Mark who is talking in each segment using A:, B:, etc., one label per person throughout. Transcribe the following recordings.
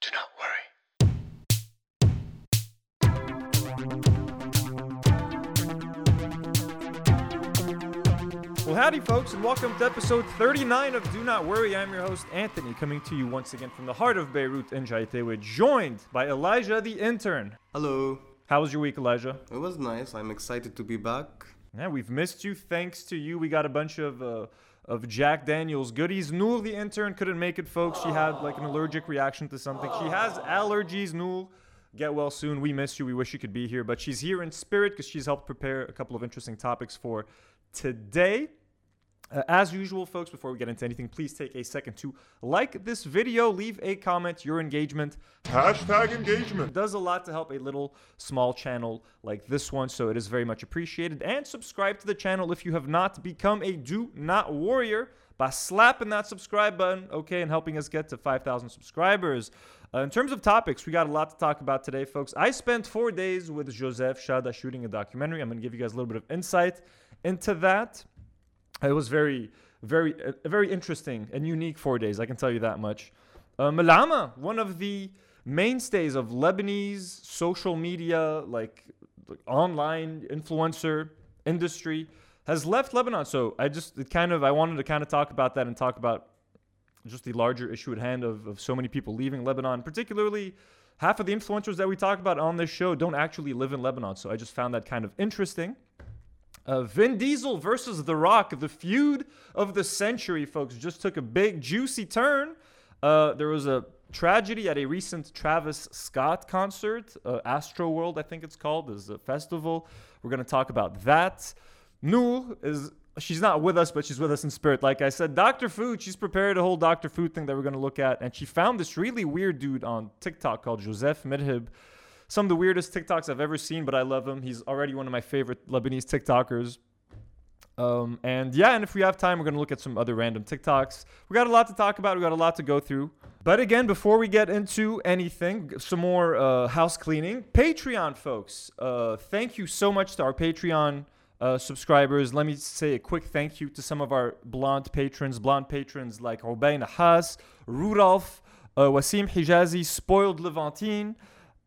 A: Do not worry.
B: Well, howdy, folks, and welcome to episode 39 of Do Not Worry. I'm your host, Anthony, coming to you once again from the heart of Beirut in Jeitawi, joined by Elijah the intern.
C: Hello.
B: How was your week, Elijah?
C: It was nice. I'm excited to be back.
B: Yeah, we've missed you. Thanks to you, we got a bunch of uh, of Jack Daniels goodies. Noor, the intern, couldn't make it, folks. She had like an allergic reaction to something. She has allergies. Noor, get well soon. We miss you. We wish you could be here, but she's here in spirit because she's helped prepare a couple of interesting topics for today. Uh, as usual, folks, before we get into anything, please take a second to like this video, leave a comment. Your engagement
D: Hashtag engagement.
B: does a lot to help a little small channel like this one, so it is very much appreciated. And subscribe to the channel if you have not become a Do Not Warrior by slapping that subscribe button, okay, and helping us get to 5,000 subscribers. Uh, in terms of topics, we got a lot to talk about today, folks. I spent four days with Joseph Shada shooting a documentary. I'm going to give you guys a little bit of insight into that. It was very, very, a very interesting and unique four days. I can tell you that much. Uh, Malama, one of the mainstays of Lebanese social media, like, like online influencer industry, has left Lebanon. So I just kind of I wanted to kind of talk about that and talk about just the larger issue at hand of, of so many people leaving Lebanon, particularly half of the influencers that we talk about on this show don't actually live in Lebanon. So I just found that kind of interesting. Uh, Vin Diesel versus The Rock, the feud of the century, folks, just took a big, juicy turn. Uh, there was a tragedy at a recent Travis Scott concert, uh, Astroworld, I think it's called, is a festival. We're going to talk about that. Noor is. She's not with us, but she's with us in spirit. Like I said, Dr. Food, she's prepared a whole Dr. Food thing that we're going to look at. And she found this really weird dude on TikTok called Joseph Medhib some of the weirdest TikToks I've ever seen, but I love him. He's already one of my favorite Lebanese TikTokers. Um, and yeah, and if we have time, we're going to look at some other random TikToks. We got a lot to talk about, we got a lot to go through. But again, before we get into anything, some more uh, house cleaning. Patreon, folks, uh, thank you so much to our Patreon uh, subscribers. Let me say a quick thank you to some of our blonde patrons, blonde patrons like Rubain Haas, Rudolph, uh, Wasim Hijazi, Spoiled Levantine.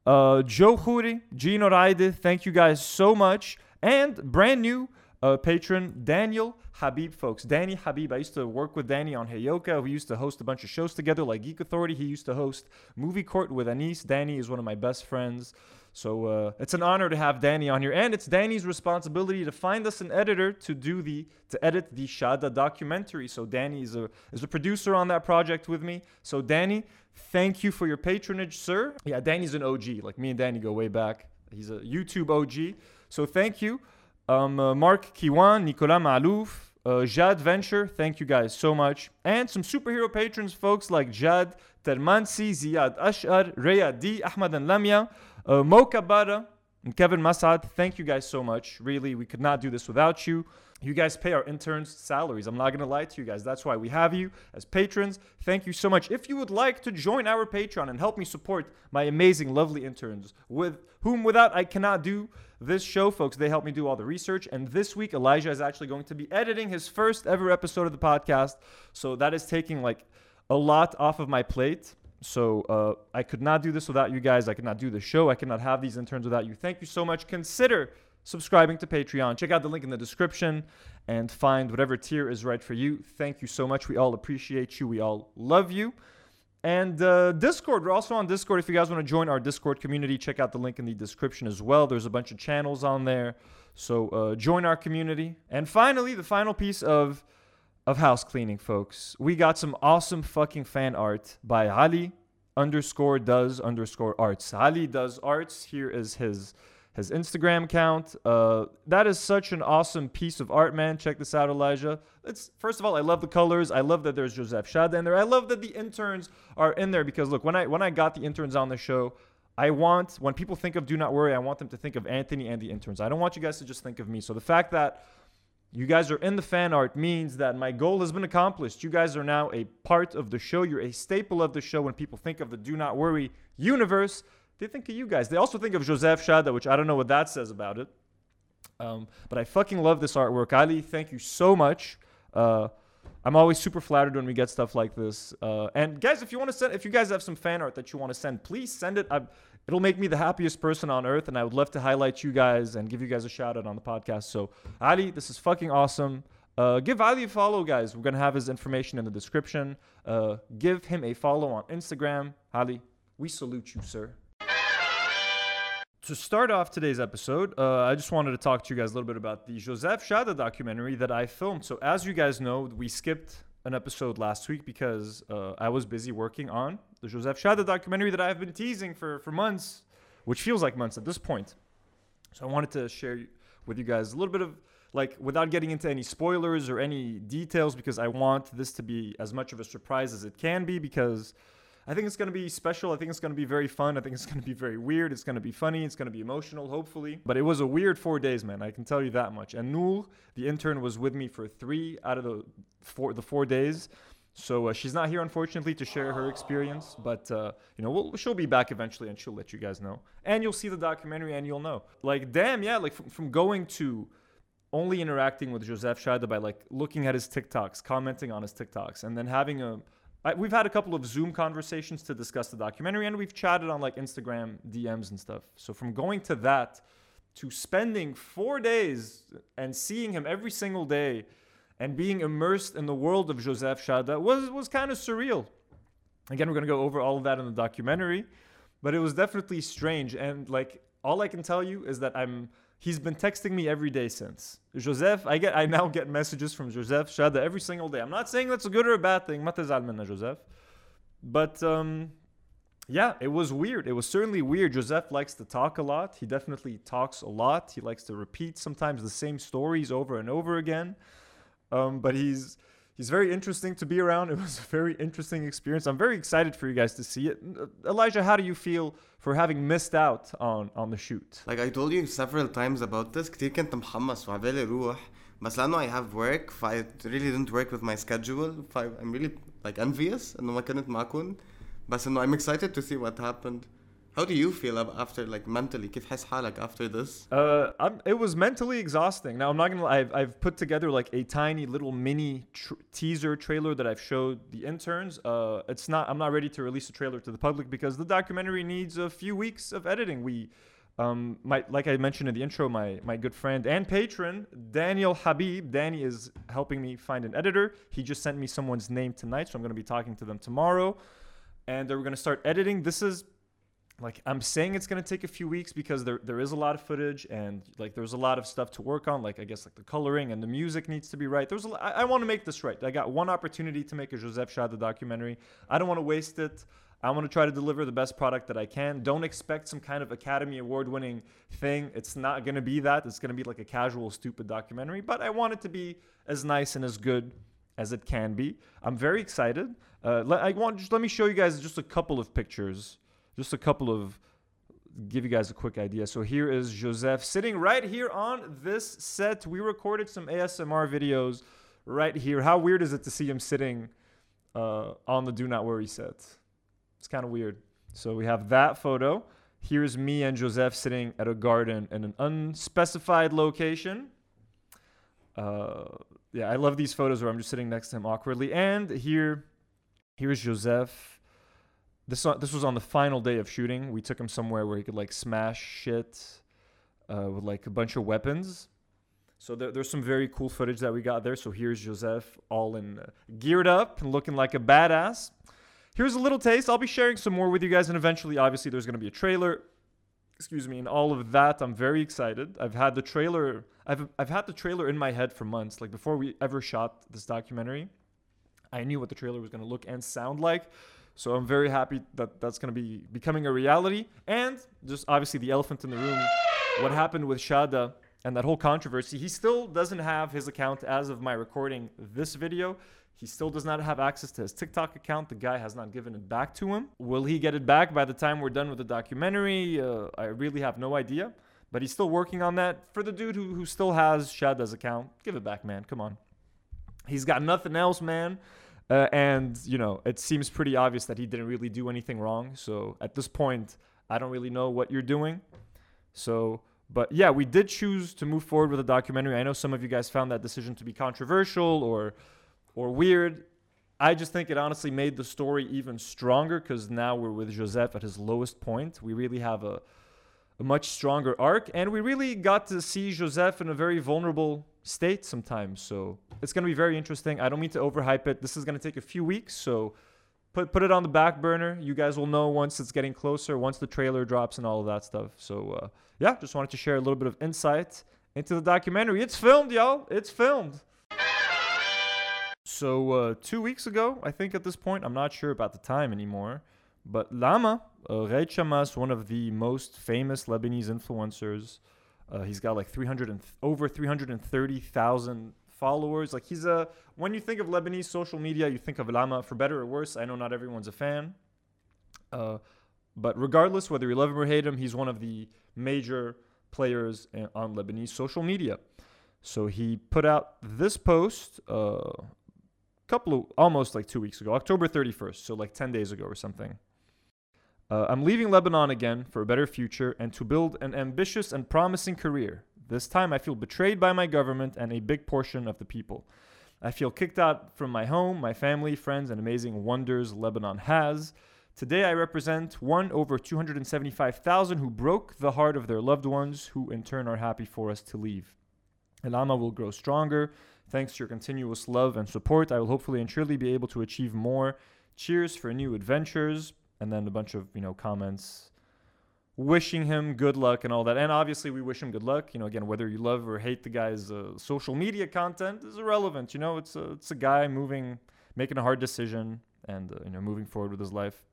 B: Uh, Joe Khoury, Gino Raidy, thank you guys so much. And brand new uh, patron, Daniel Habib, folks. Danny Habib. I used to work with Danny on Heyoka. We used to host a bunch of shows together, like Geek Authority. He used to host Movie Court with Anis. Danny is one of my best friends. So uh, it's an honor to have Danny on here, and it's Danny's responsibility to find us an editor to do the to edit the Shada documentary. So Danny is a is a producer on that project with me. So Danny, thank you for your patronage, sir. Yeah, Danny's an OG. Like me and Danny go way back. He's a YouTube OG. So thank you, um, uh, Mark Kiwan, Nicolas Malouf. Uh, Jad Venture, thank you guys so much. And some superhero patrons, folks like Jad Termansi, Ziad Ashar, Raya D, Ahmad and Lamia, uh, Mo Kabara, and Kevin Masad. Thank you guys so much. Really, we could not do this without you. You guys pay our interns' salaries. I'm not going to lie to you guys. That's why we have you as patrons. Thank you so much. If you would like to join our Patreon and help me support my amazing, lovely interns, with whom without I cannot do this show, folks, they help me do all the research. And this week, Elijah is actually going to be editing his first ever episode of the podcast. So that is taking like a lot off of my plate. So uh, I could not do this without you guys. I could not do the show. I could not have these interns without you. Thank you so much. Consider subscribing to Patreon. Check out the link in the description and find whatever tier is right for you. Thank you so much. We all appreciate you. We all love you. And uh, Discord, we're also on Discord. If you guys want to join our Discord community, check out the link in the description as well. There's a bunch of channels on there. So uh, join our community. And finally, the final piece of of house cleaning, folks. We got some awesome fucking fan art by Ali underscore does underscore arts. Ali does arts. Here is his his Instagram account. Uh, that is such an awesome piece of art, man. Check this out, Elijah. It's first of all, I love the colors. I love that there's Joseph Shada in there. I love that the interns are in there because look, when I when I got the interns on the show, I want when people think of Do Not Worry, I want them to think of Anthony and the interns. I don't want you guys to just think of me. So the fact that you guys are in the fan art means that my goal has been accomplished. You guys are now a part of the show. You're a staple of the show. When people think of the Do Not Worry universe, they think of you guys. They also think of Joseph Shada, which I don't know what that says about it. Um, but I fucking love this artwork. Ali, thank you so much. Uh, I'm always super flattered when we get stuff like this. Uh, and guys, if you want to send, if you guys have some fan art that you want to send, please send it. I, it'll make me the happiest person on earth, and I would love to highlight you guys and give you guys a shout out on the podcast. So, Ali, this is fucking awesome. Uh, give Ali a follow, guys. We're gonna have his information in the description. Uh, give him a follow on Instagram. Ali, we salute you, sir. To start off today's episode, uh, I just wanted to talk to you guys a little bit about the Joseph Shada documentary that I filmed. So, as you guys know, we skipped an episode last week because uh, I was busy working on the Joseph Shada documentary that I've been teasing for, for months, which feels like months at this point. So, I wanted to share with you guys a little bit of like without getting into any spoilers or any details because I want this to be as much of a surprise as it can be because I think it's going to be special. I think it's going to be very fun. I think it's going to be very weird. It's going to be funny. It's going to be emotional, hopefully. But it was a weird four days, man. I can tell you that much. And Noor, the intern, was with me for three out of the four the four days. So uh, she's not here, unfortunately, to share her experience. But uh, you know, we'll, she'll be back eventually, and she'll let you guys know. And you'll see the documentary, and you'll know. Like, damn, yeah. Like from, from going to only interacting with Joseph Shada by like looking at his TikToks, commenting on his TikToks, and then having a I, we've had a couple of Zoom conversations to discuss the documentary, and we've chatted on like Instagram DMs and stuff. So from going to that to spending four days and seeing him every single day and being immersed in the world of Joseph Shada was, was kind of surreal. Again, we're going to go over all of that in the documentary, but it was definitely strange. And like, all I can tell you is that I'm. He's been texting me every day since. Joseph, I get I now get messages from Joseph Shada every single day. I'm not saying that's a good or a bad thing. Joseph. But um, yeah, it was weird. It was certainly weird. Joseph likes to talk a lot. He definitely talks a lot. He likes to repeat sometimes the same stories over and over again. Um, but he's he's very interesting to be around. It was a very interesting experience. I'm very excited for you guys to see it. Elijah, how do you feel for having missed out on on the shoot?
C: Like I told you several times about this كتير كنت محمس وعبالي اروح بس لانه I have work ف it really didn't work with my schedule ف I'm really like envious انه ما كنت معكم بس انه I'm excited to see what happened. How do you feel ab- after like mentally كيف حس حالك after this?
B: Uh, I'm, it was mentally exhausting. Now I'm not gonna. lie, I've I've put together like a tiny little mini tr- teaser trailer that I've showed the interns. Uh, it's not. I'm not ready to release a trailer to the public because the documentary needs a few weeks of editing. We, um, my like I mentioned in the intro, my my good friend and patron Daniel Habib. Danny is helping me find an editor. He just sent me someone's name tonight, so I'm gonna be talking to them tomorrow, and they're gonna start editing. This is like I'm saying it's gonna take a few weeks because there there is a lot of footage and like there's a lot of stuff to work on. Like I guess like the coloring and the music needs to be right. There's a, I, I want to make this right. I got one opportunity to make a Joseph Shada documentary. I don't want to waste it. I want to try to deliver the best product that I can. Don't expect some kind of Academy Award winning thing. It's not gonna be that. It's gonna be like a casual, stupid documentary. But I want it to be as nice and as good as it can be. I'm very excited. Uh, let, I want just let me show you guys just a couple of pictures just a couple of give you guys a quick idea. So here is Joseph sitting right here on this set. We recorded some ASMR videos right here. How weird is it to see him sitting uh, on the Do Not Worry set? It's kind of weird. So we have that photo. Here's me and Joseph sitting at a garden in an unspecified location. Uh, yeah, I love these photos where I'm just sitting next to him awkwardly. And here, here's Joseph this this was on the final day of shooting. We took him somewhere where he could like smash shit uh, with like a bunch of weapons. So there, there's some very cool footage that we got there. So here's Joseph all in uh, geared up and looking like a badass. Here's a little taste. I'll be sharing some more with you guys, and eventually, obviously, there's to be a trailer. Excuse me, and all of that. I'm very excited. I've had the trailer. I've I've had the trailer in my head for months. Like before we ever shot this documentary, I knew what the trailer was going to look and sound like. So I'm very happy that that's going to be becoming a reality. And just obviously the elephant in the room, what happened with Shada and that whole controversy. He still doesn't have his account as of my recording this video. He still does not have access to his TikTok account. The guy has not given it back to him. Will he get it back by the time we're done with the documentary? Uh, I really have no idea. But he's still working on that. For the dude who, who still has Shada's account, give it back, man. Come on. He's got nothing else, man. Uh, and you know it seems pretty obvious that he didn't really do anything wrong so at this point i don't really know what you're doing so but yeah we did choose to move forward with a documentary i know some of you guys found that decision to be controversial or or weird. I just think it honestly made the story even stronger because now we're with Joseph at his lowest point. We really have a, a much stronger arc, and we really got to see Joseph in a very vulnerable state sometimes. So it's going to be very interesting. I don't mean to overhype it. This is going to take a few weeks, so put put it on the back burner. You guys will know once it's getting closer, once the trailer drops and all of that stuff. So uh, yeah, just wanted to share a little bit of insight into the documentary. It's filmed, y'all. It's filmed. So uh, two weeks ago, I think at this point, I'm not sure about the time anymore, but Lama, uh, Raid Shamas, one of the most famous Lebanese influencers, uh, he's got like 300 and over 330,000 followers. Like he's a when you think of Lebanese social media, you think of Lama for better or worse. I know not everyone's a fan, uh, but regardless whether you love him or hate him, he's one of the major players on Lebanese social media. So he put out this post a uh, couple of almost like two weeks ago, October 31st, so like 10 days ago or something. Uh, I'm leaving Lebanon again for a better future and to build an ambitious and promising career. This time I feel betrayed by my government and a big portion of the people. I feel kicked out from my home, my family, friends, and amazing wonders Lebanon has. Today I represent one over 275,000 who broke the heart of their loved ones, who in turn are happy for us to leave. Elama will grow stronger. Thanks to your continuous love and support, I will hopefully and surely be able to achieve more. Cheers for new adventures and then a bunch of you know comments wishing him good luck and all that. And obviously, we wish him good luck. You know, again, whether you love or hate the guy's uh, social media content is irrelevant. You know, it's a, it's a guy moving, making a hard decision, and uh, you know, moving forward with his life.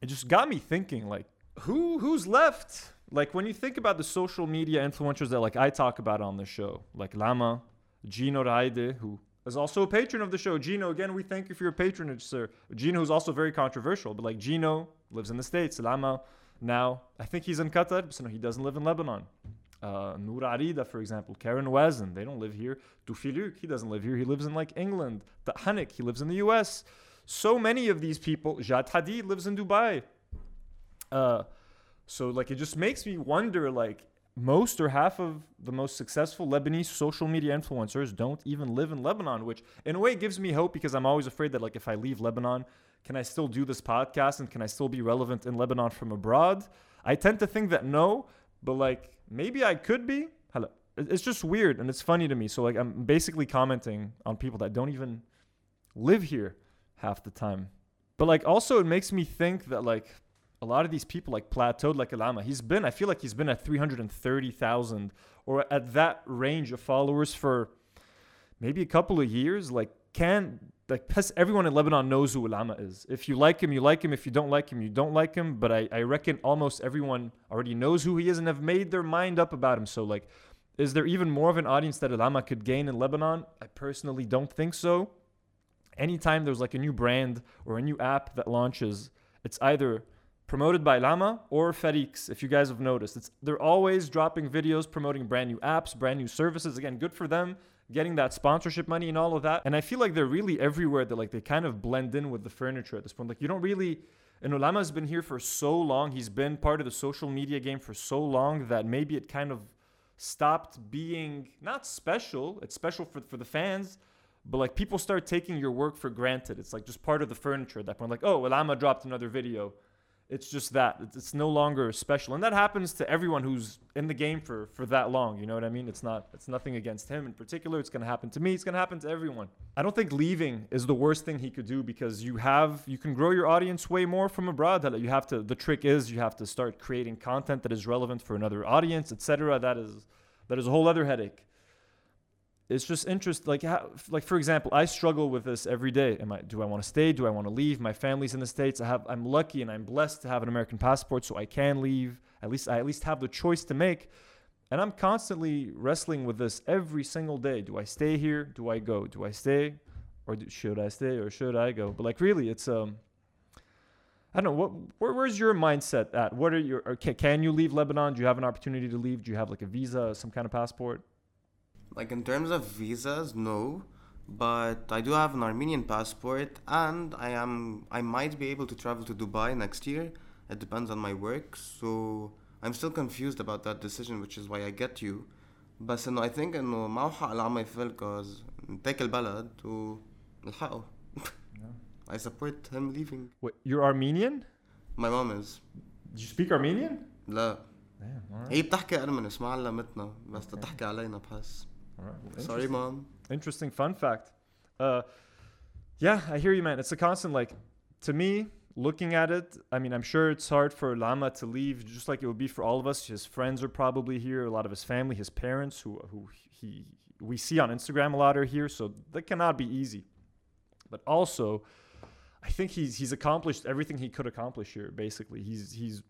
B: It just got me thinking, like, who who's left? Like when you think about the social media influencers that like I talk about on the show, like Lama, Gino Raidy, who is also a patron of the show. Gino, again, we thank you for your patronage, sir. Gino is also very controversial, but like Gino lives in the States. Lama now, I think he's in Qatar, so no, he doesn't live in Lebanon. Uh, Noor Arida, for example, Karen Wazen, they don't live here. Tufiluk, he doesn't live here. He lives in like England. Hanik, he lives in the US. So many of these people, Jad Hadid lives in Dubai. Uh, so like it just makes me wonder like most or half of the most successful Lebanese social media influencers don't even live in Lebanon, which in a way gives me hope because I'm always afraid that like if I leave Lebanon, can I still do this podcast and can I still be relevant in Lebanon from abroad? I tend to think that no, but like maybe I could be. Hello. It's just weird and it's funny to me. So like I'm basically commenting on people that don't even live here half the time. But like also it makes me think that like a lot of these people like plateaued like Alama. He's been, I feel like he's been at 330,000 or at that range of followers for maybe a couple of years. Like, can like everyone in Lebanon knows who Alama is. If you like him, you like him. If you don't like him, you don't like him. But I, I reckon almost everyone already knows who he is and have made their mind up about him. So like, is there even more of an audience that Alama could gain in Lebanon? I personally don't think so. Anytime there's like a new brand or a new app that launches, it's either promoted by Lama or Fariks, if you guys have noticed. It's, they're always dropping videos promoting brand new apps, brand new services. Again, good for them getting that sponsorship money and all of that. And I feel like they're really everywhere that like they kind of blend in with the furniture at this point. Like you don't really and Ulama has been here for so long. He's been part of the social media game for so long that maybe it kind of stopped being not special. It's special for, for the fans, but like people start taking your work for granted. It's like just part of the furniture at that point. Like, oh, Ulama dropped another video it's just that it's no longer special. And that happens to everyone who's in the game for for that long you know what i mean? It's not it's nothing against him in particular. It's going to happen to me. It's going to happen to everyone. I don't think leaving is the worst thing he could do because you have you can grow your audience way more from abroad. That you have to the trick is you have to start creating content that is relevant for another audience etc that is that is a whole other headache it's just interest like how, like for example i struggle with this every day. Am i do i want to stay? Do i want to leave? My family's in the states. I have i'm lucky and i'm blessed to have an american passport so i can leave. At least i at least have the choice to make. And i'm constantly wrestling with this every single day. Do i stay here? Do i go? Do i stay? Or do, should i stay or should i go? But like really it's um I don't know what where, where's your mindset at? What are your can, can you leave Lebanon? Do you have an opportunity to leave? Do you have like a visa, some kind of passport?
C: Like in terms of visas, no. But I do have an Armenian passport, and I am I might be able to travel to Dubai next year. It depends on my work, so I'm still confused about that decision, which is why I get you. بس انه I think انه ما حق العمى يفل cause نتاك البلد ونلحقه I support him leaving
B: Wait, you're Armenian?
C: my mom is
B: Do you speak Armenian?
C: لا
B: Damn, all right.
C: هي بتحكي ارمنس ما علمتنا بس تحكي علينا بحس
B: All right. Well,
C: sorry mom
B: Interesting fun fact. Uh, yeah, I hear you, man. It's a constant, like, to me, looking at it, I mean, I'm sure it's hard for Lama to leave, just like it would be for all of us. His friends are probably here, a lot of his family, his parents, who, who he we see on Instagram a lot are here, so that cannot be easy. But also, I think he's he's accomplished everything he could accomplish here. Basically, he's he's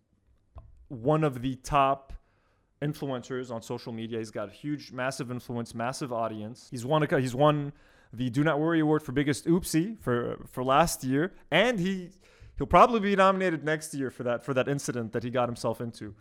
B: one of the top influencers on social media. He's got a huge, massive influence, massive audience. He's won a, he's won the Do Not Worry Award for biggest oopsie for for last year, and he he'll probably be nominated next year for that for that incident that he got himself into.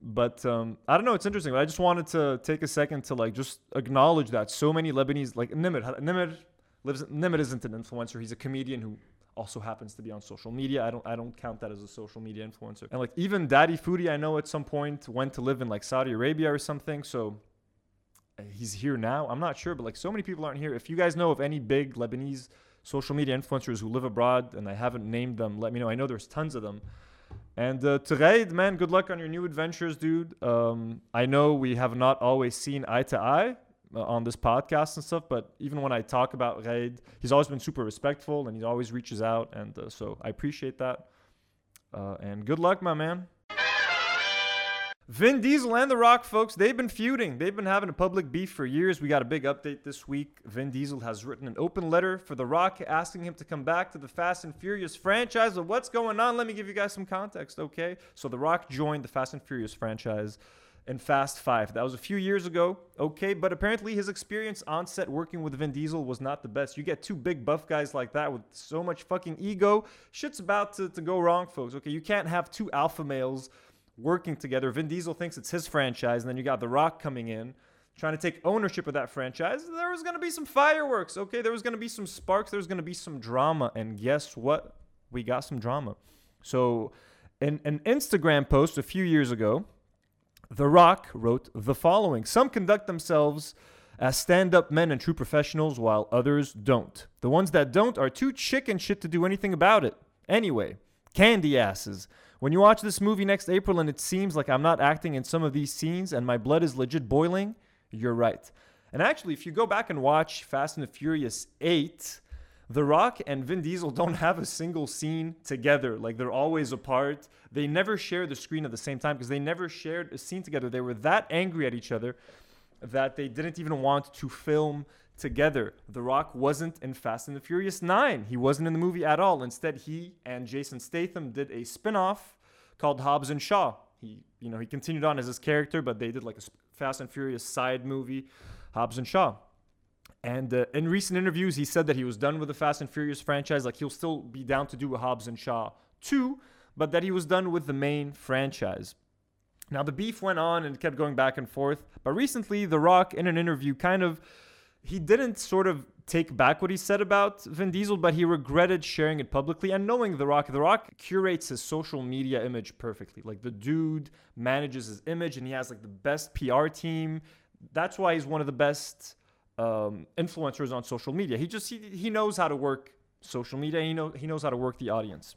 B: But um, I don't know. It's interesting. But I just wanted to take a second to like just acknowledge that so many Lebanese, like Nimr, Nimr lives. Nimr isn't an influencer. He's a comedian who also happens to be on social media. I don't I don't count that as a social media influencer. And like even Daddy Foodie, I know at some point went to live in like Saudi Arabia or something. So uh, he's here now. I'm not sure, but like so many people aren't here. If you guys know of any big Lebanese social media influencers who live abroad and I haven't named them, let me know. I know there's tons of them. And uh, to Raid, man, good luck on your new adventures, dude. Um, I know we have not always seen eye to eye on this podcast and stuff, but even when I talk about Raid, he's always been super respectful and he always reaches out. And uh, so I appreciate that. Uh, and good luck, my man. Vin Diesel and The Rock, folks, they've been feuding. They've been having a public beef for years. We got a big update this week. Vin Diesel has written an open letter for The Rock asking him to come back to the Fast and Furious franchise. But what's going on? Let me give you guys some context, okay? So The Rock joined the Fast and Furious franchise in Fast 5. That was a few years ago, okay? But apparently his experience on set working with Vin Diesel was not the best. You get two big buff guys like that with so much fucking ego. Shit's about to, to go wrong, folks, okay? You can't have two alpha males working together. Vin Diesel thinks it's his franchise, and then you got The Rock coming in trying to take ownership of that franchise. There was to be some fireworks, okay? There was to be some sparks. There was to be some drama. And guess what? We got some drama. So, in an Instagram post a few years ago, The Rock wrote the following Some conduct themselves as stand up men and true professionals, while others don't. The ones that don't are too chicken shit to do anything about it. Anyway, candy asses. When you watch this movie next April and it seems like I'm not acting in some of these scenes and my blood is legit boiling, you're right. And actually, if you go back and watch Fast and the Furious 8, The Rock and Vin Diesel don't have a single scene together. Like they're always apart. They never share the screen at the same time because they never shared a scene together. They were that angry at each other that they didn't even want to film together. The Rock wasn't in Fast and the Furious 9. He wasn't in the movie at all. Instead, he and Jason Statham did a spin-off called Hobbs and Shaw. He, you know, he continued on as his character, but they did like a Fast and Furious side movie, Hobbs and Shaw. And uh, in recent interviews, he said that he was done with the Fast and Furious franchise. Like he'll still be down to do a Hobbs and Shaw 2, but that he was done with the main franchise. Now, the beef went on and kept going back and forth. But recently, The Rock, in an interview, kind of, he didn't sort of take back what he said about Vin Diesel, but he regretted sharing it publicly. And knowing The Rock, The Rock curates his social media image perfectly. Like, the dude manages his image and he has, like, the best PR team. That's why he's one of the best um, influencers on social media. He just, he, he knows how to work social media. He, know, he knows how to work the audience.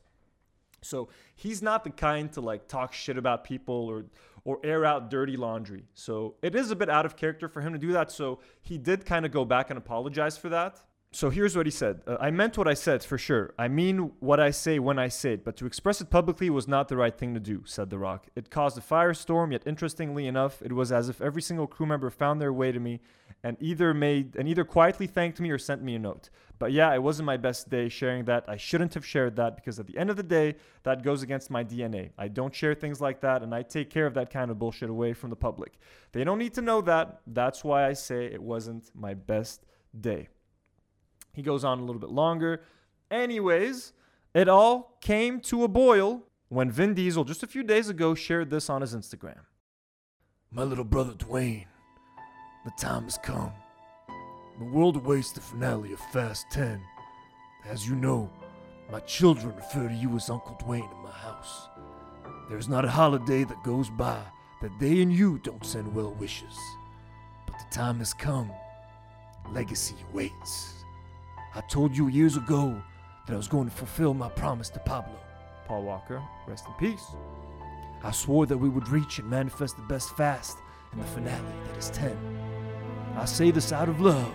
B: So he's not the kind to like talk shit about people or or air out dirty laundry. So it is a bit out of character for him to do that. So he did kind of go back and apologize for that. So here's what he said. Uh, I meant what I said for sure. I mean what I say when I say it, but to express it publicly was not the right thing to do, said The Rock. It caused a firestorm, yet interestingly enough, it was as if every single crew member found their way to me and either made and either quietly thanked me or sent me a note. But yeah, it wasn't my best day sharing that. I shouldn't have shared that because at the end of the day, that goes against my DNA. I don't share things like that and I take care of that kind of bullshit away from the public. They don't need to know that. That's why I say it wasn't my best day. He goes on a little bit longer. Anyways, it all came to a boil when Vin Diesel just a few days ago shared this on his Instagram.
A: My little brother Dwayne, the time has come. The world awaits the finale of Fast 10. As you know, my children refer to you as Uncle Dwayne in my house. There's not a holiday that goes by that they and you don't send well wishes. But the time has come. legacy waits. I told you years ago that I was going to fulfill my promise to Pablo.
B: Paul Walker, rest in peace.
A: I swore that we would reach and manifest the best fast in the finale that is 10. I say this out of love,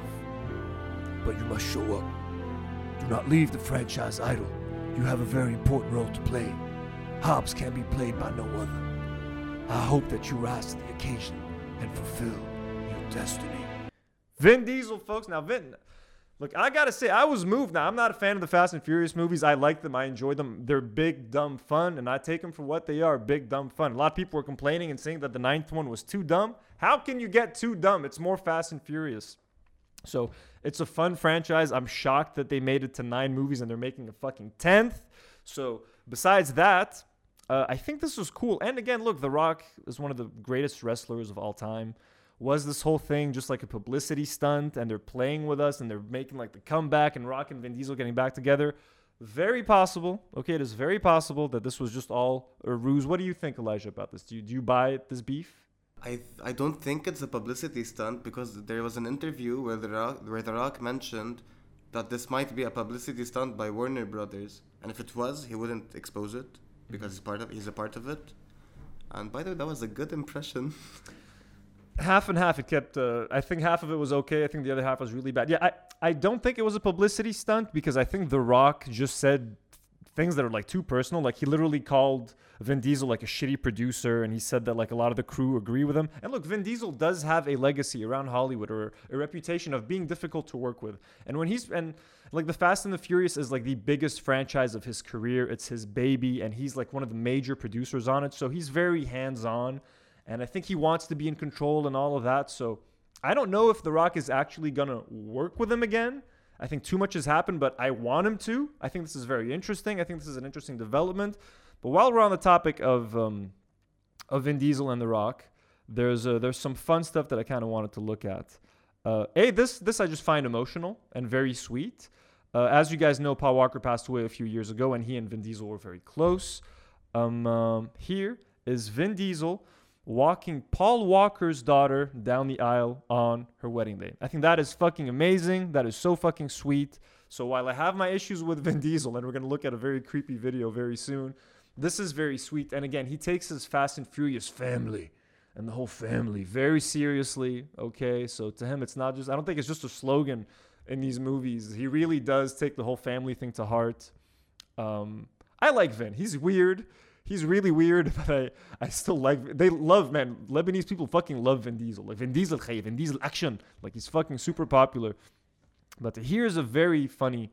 A: but you must show up. Do not leave the franchise idle. You have a very important role to play. Hobbs can be played by no other. I hope that you rise to the occasion and fulfill your destiny.
B: Vin Diesel, folks. Now, Vin, look, I gotta say, I was moved. Now, I'm not a fan of the Fast and Furious movies. I like them. I enjoy them. They're big, dumb fun, and I take them for what they are big, dumb fun. A lot of people were complaining and saying that the ninth one was too dumb. How can you get too dumb? It's more Fast and Furious. So it's a fun franchise. I'm shocked that they made it to nine movies and they're making a fucking tenth. So besides that, uh, I think this was cool. And again, look, The Rock is one of the greatest wrestlers of all time. Was this whole thing just like a publicity stunt and they're playing with us and they're making like the comeback and Rock and Vin Diesel getting back together? Very possible. Okay, it is very possible that this was just all a ruse. What do you think, Elijah, about this? Do you, do you buy this beef?
C: I I don't think it's a publicity stunt because there was an interview where the Rock, where the Rock mentioned that this might be a publicity stunt by Warner Brothers, and if it was, he wouldn't expose it because mm-hmm. he's part of he's a part of it. And by the way, that was a good impression.
B: half and half. It kept. Uh, I think half of it was okay. I think the other half was really bad. Yeah, I I don't think it was a publicity stunt because I think The Rock just said things that are like too personal. Like he literally called Vin Diesel like a shitty producer, and he said that like a lot of the crew agree with him. And look, Vin Diesel does have a legacy around Hollywood or a reputation of being difficult to work with. And when he's and like the Fast and the Furious is like the biggest franchise of his career. It's his baby, and he's like one of the major producers on it. So he's very hands on, and I think he wants to be in control and all of that. So I don't know if The Rock is actually gonna work with him again. I think too much has happened, but I want him to. I think this is very interesting. I think this is an interesting development. But while we're on the topic of um, of Vin Diesel and The Rock, there's uh, there's some fun stuff that I kind of wanted to look at. Uh, a this this I just find emotional and very sweet. Uh, as you guys know, Paul Walker passed away a few years ago, and he and Vin Diesel were very close. Um, um, here is Vin Diesel walking Paul Walker's daughter down the aisle on her wedding day. I think that is fucking amazing. That is so fucking sweet. So while I have my issues with Vin Diesel, and we're gonna look at a very creepy video very soon, this is very sweet. And again, he takes his Fast and Furious family and the whole family very seriously. Okay, so to him, it's not just. I don't think it's just a slogan in these movies. He really does take the whole family thing to heart. Um, I like Vin. He's weird. He's really weird, but I, I still like. They love man. Lebanese people fucking love Vin Diesel. Like Vin Diesel, khay, Vin Diesel action. Like he's fucking super popular. But here's a very funny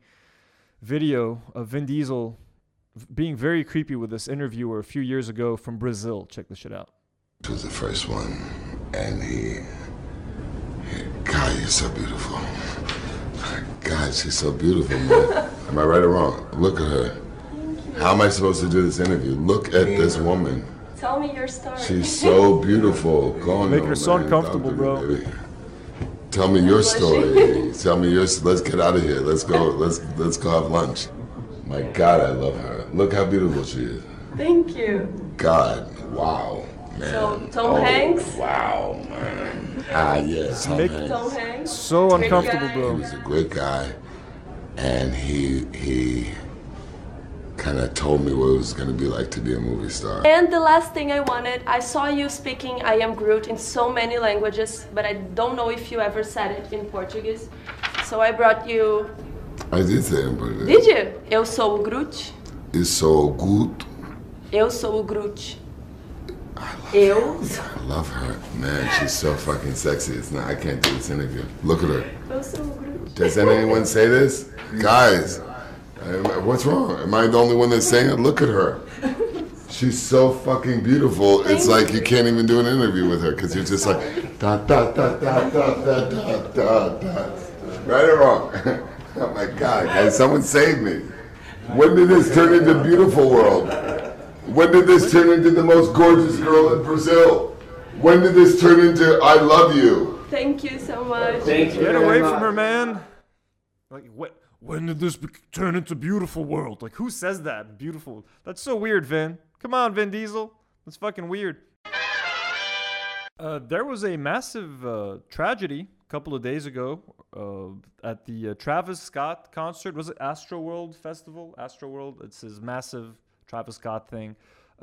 B: video of Vin Diesel being very creepy with this interviewer a few years ago from Brazil. Check this shit out.
E: This was the first one, and he, he God, you're so beautiful. God, she's so beautiful, man. Am I right or wrong? Look at her. How am I supposed to do this interview? Look at this woman.
F: Tell me your story.
E: She's so beautiful. Go on,
B: Make
E: no,
B: her so uncomfortable, bro.
E: baby. Tell me your story. Tell me your. Let's get out of here. Let's go. Let's let's go have lunch. My God, I love her. Look how beautiful she is.
F: Thank you.
E: God, wow, man.
F: So, Tom
E: Oh,
F: Hanks?
E: Wow, man. Ah, yes, Tom
B: Make-
E: Hanks.
F: Tom Hanks.
B: So uncomfortable,
F: guy.
E: He
B: bro.
E: was a great guy, and he he kind of told me what it was going to be like to be a movie star.
F: And the last thing I wanted, I saw you speaking I am Groot in so many languages, but I don't know if you ever said it in Portuguese. So I brought you.
E: I did say it, but
F: Did you? Eu sou o Groot.
E: it's so Groot.
F: Eu sou o Groot. Eu.
E: I love her, man. She's so fucking sexy. It's not. I can't do this interview. Look at her.
F: Eu sou o Groot.
E: Does anyone say this, guys? Am I- What's wrong? Am I the only one that's saying it? Look at her. She's so fucking beautiful. It's like you can't even do an interview with her because you're just like da da da da da da da da da. Right or wrong? oh my God, guys! Someone save me. When did this turn into beautiful world? When did this turn into the most gorgeous girl in Brazil? When did this turn into I love you?
F: Thank you so much.
G: Thank you.
B: Get away from her, man. Like what?
A: When did this be- turn into beautiful world?
B: Like who says that? Beautiful. That's so weird, Vin. Come on, Vin Diesel. That's fucking weird. Uh, there was a massive uh, tragedy a couple of days ago uh, at the uh, Travis Scott concert. Was it Astroworld Festival? Astroworld. It's his massive Travis Scott thing,